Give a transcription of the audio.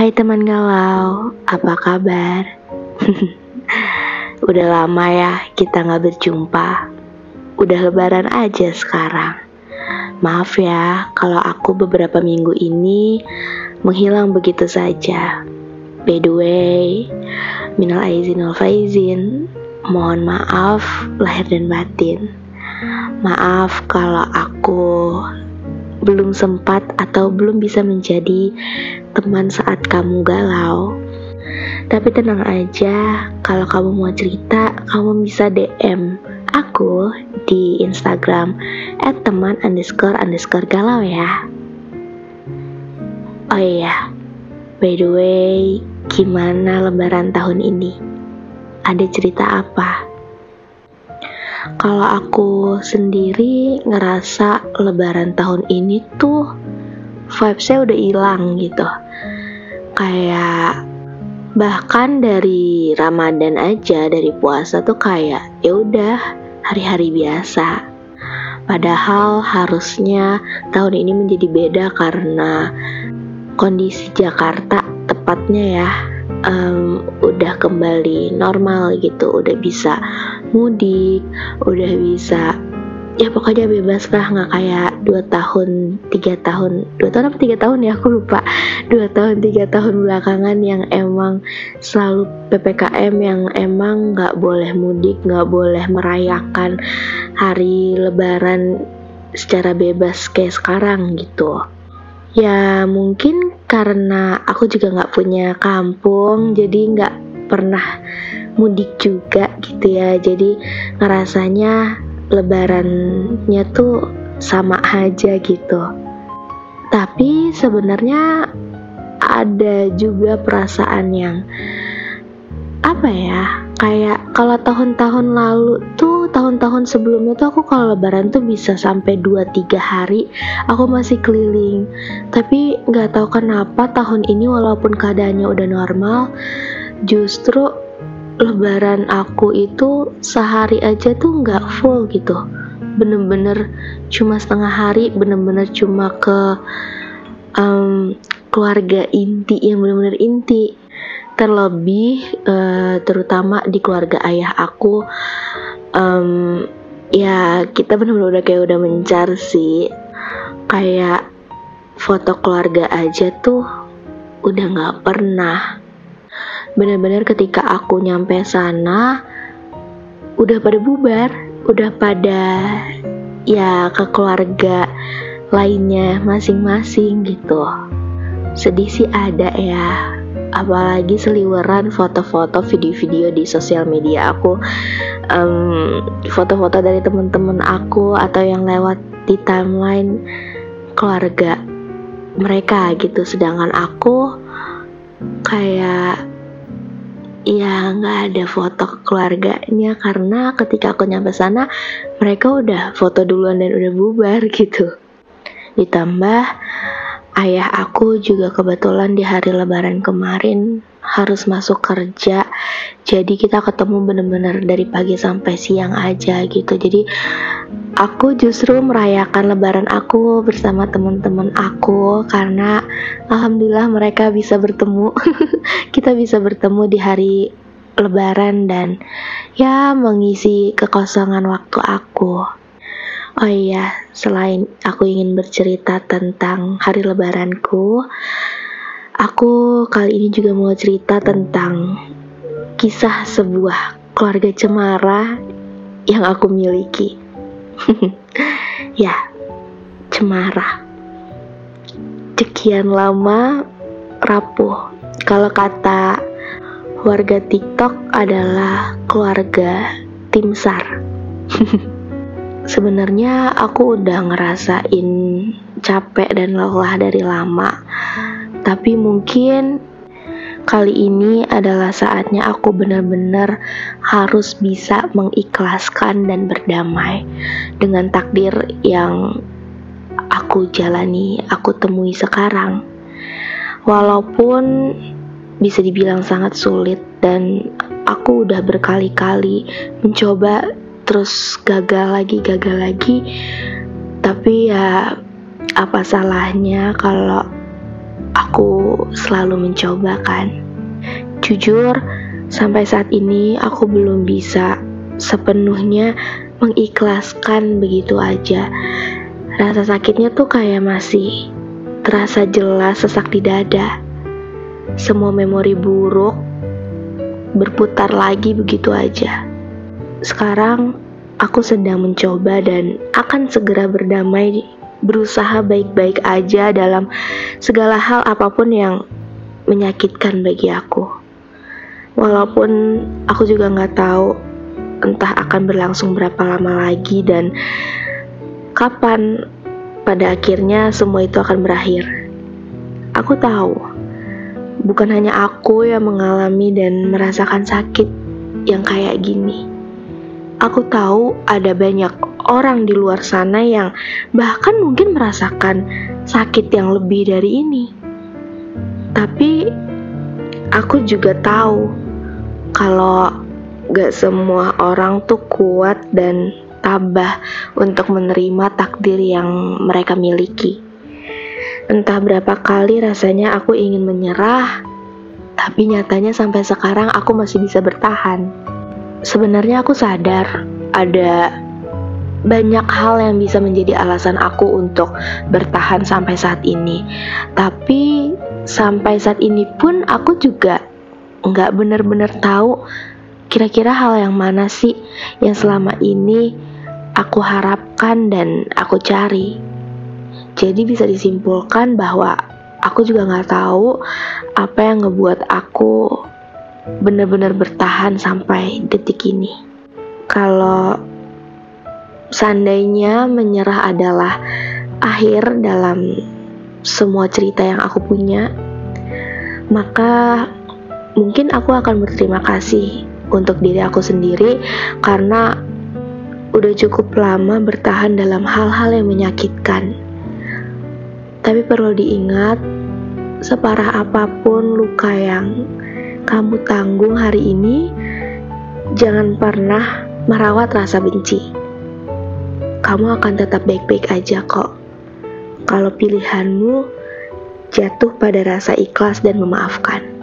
Hai teman galau, apa kabar? Udah lama ya kita nggak berjumpa. Udah lebaran aja sekarang. Maaf ya kalau aku beberapa minggu ini menghilang begitu saja. By the way, minal aizin wal faizin, mohon maaf lahir dan batin. Maaf kalau aku belum sempat atau belum bisa menjadi teman saat kamu galau. Tapi tenang aja, kalau kamu mau cerita, kamu bisa DM aku di Instagram at teman underscore underscore galau ya. Oh iya, by the way, gimana lebaran tahun ini? Ada cerita apa? Kalau aku sendiri ngerasa lebaran tahun ini tuh vibesnya udah hilang gitu. Kayak bahkan dari Ramadan aja dari puasa tuh kayak ya udah hari-hari biasa. Padahal harusnya tahun ini menjadi beda karena kondisi Jakarta tepatnya ya um, udah kembali normal gitu, udah bisa mudik, udah bisa ya pokoknya bebas lah nggak kayak dua tahun tiga tahun dua tahun apa tiga tahun ya aku lupa. Dua tahun tiga tahun belakangan yang emang selalu ppkm yang emang nggak boleh mudik nggak boleh merayakan hari lebaran secara bebas kayak sekarang gitu ya mungkin karena aku juga nggak punya kampung jadi nggak pernah mudik juga gitu ya. Jadi ngerasanya lebarannya tuh sama aja gitu. Tapi sebenarnya ada juga perasaan yang apa ya kayak kalau tahun-tahun lalu tuh tahun-tahun sebelumnya tuh aku kalau lebaran tuh bisa sampai 2-3 hari aku masih keliling. Tapi nggak tahu kenapa tahun ini walaupun keadaannya udah normal justru lebaran aku itu sehari aja tuh nggak full gitu. Bener-bener cuma setengah hari bener-bener cuma ke um, keluarga inti yang bener-bener inti terlebih uh, terutama di keluarga ayah aku um, ya kita bener-bener udah kayak udah mencar sih. Kayak foto keluarga aja tuh udah nggak pernah. Bener-bener ketika aku nyampe sana udah pada bubar udah pada ya ke keluarga lainnya masing-masing gitu. Sedih sih ada ya apalagi seliweran foto-foto video-video di sosial media aku. Foto-foto um, dari temen-temen aku atau yang lewat di timeline keluarga mereka gitu. Sedangkan aku kayak ya nggak ada foto keluarganya. Karena ketika aku nyampe sana mereka udah foto duluan dan udah bubar gitu. Ditambah ayah aku juga kebetulan di hari lebaran kemarin harus masuk kerja. Jadi kita ketemu bener-bener dari pagi sampai siang aja gitu. Jadi aku justru merayakan lebaran aku bersama teman-teman aku karena alhamdulillah mereka bisa bertemu. Kita bisa bertemu di hari lebaran dan ya mengisi kekosongan waktu aku Oh iya, selain aku ingin bercerita tentang hari lebaranku, Aku kali ini juga mau cerita tentang kisah sebuah keluarga cemara yang aku miliki. ya, cemara. Sekian lama rapuh. Kalau kata warga TikTok adalah keluarga tim SAR. Sebenarnya aku udah ngerasain capek dan lelah dari lama tapi mungkin kali ini adalah saatnya aku benar-benar harus bisa mengikhlaskan dan berdamai dengan takdir yang aku jalani, aku temui sekarang. Walaupun bisa dibilang sangat sulit dan aku udah berkali-kali mencoba terus gagal lagi, gagal lagi. Tapi ya apa salahnya kalau aku selalu mencoba kan. Jujur, sampai saat ini aku belum bisa sepenuhnya mengikhlaskan begitu aja. Rasa sakitnya tuh kayak masih terasa jelas sesak di dada. Semua memori buruk berputar lagi begitu aja. Sekarang aku sedang mencoba dan akan segera berdamai berusaha baik-baik aja dalam segala hal apa pun yang menyakitkan bagi aku. Walaupun aku juga nggak tahu entah akan berlangsung berapa lama lagi dan kapan pada akhirnya semua itu akan berakhir. Aku tahu, bukan hanya aku yang mengalami dan merasakan sakit yang kayak gini. Aku tahu ada banyak orang di luar sana yang bahkan mungkin merasakan sakit yang lebih dari ini. Tapi aku juga tahu kalau gak semua orang tuh kuat dan tabah untuk menerima takdir yang mereka miliki. Entah berapa kali rasanya aku ingin menyerah, tapi nyatanya sampai sekarang aku masih bisa bertahan. Sebenarnya aku sadar ada banyak hal yang bisa menjadi alasan aku untuk bertahan sampai saat ini. Tapi sampai saat ini pun aku juga nggak benar-benar tahu kira-kira hal yang mana sih yang selama ini aku harapkan dan aku cari. Jadi bisa disimpulkan bahwa aku juga nggak tahu apa yang ngebuat aku benar-benar bertahan sampai detik ini. Kalau seandainya menyerah adalah akhir dalam semua cerita yang aku punya, maka mungkin aku akan berterima kasih untuk diri aku sendiri karena udah cukup lama bertahan dalam hal-hal yang menyakitkan. Tapi perlu diingat, separah apa pun luka yang kamu tanggung hari ini, jangan pernah merawat rasa benci. Kamu akan tetap baik-baik aja kok. Kalau pilihanmu jatuh pada rasa ikhlas dan memaafkan.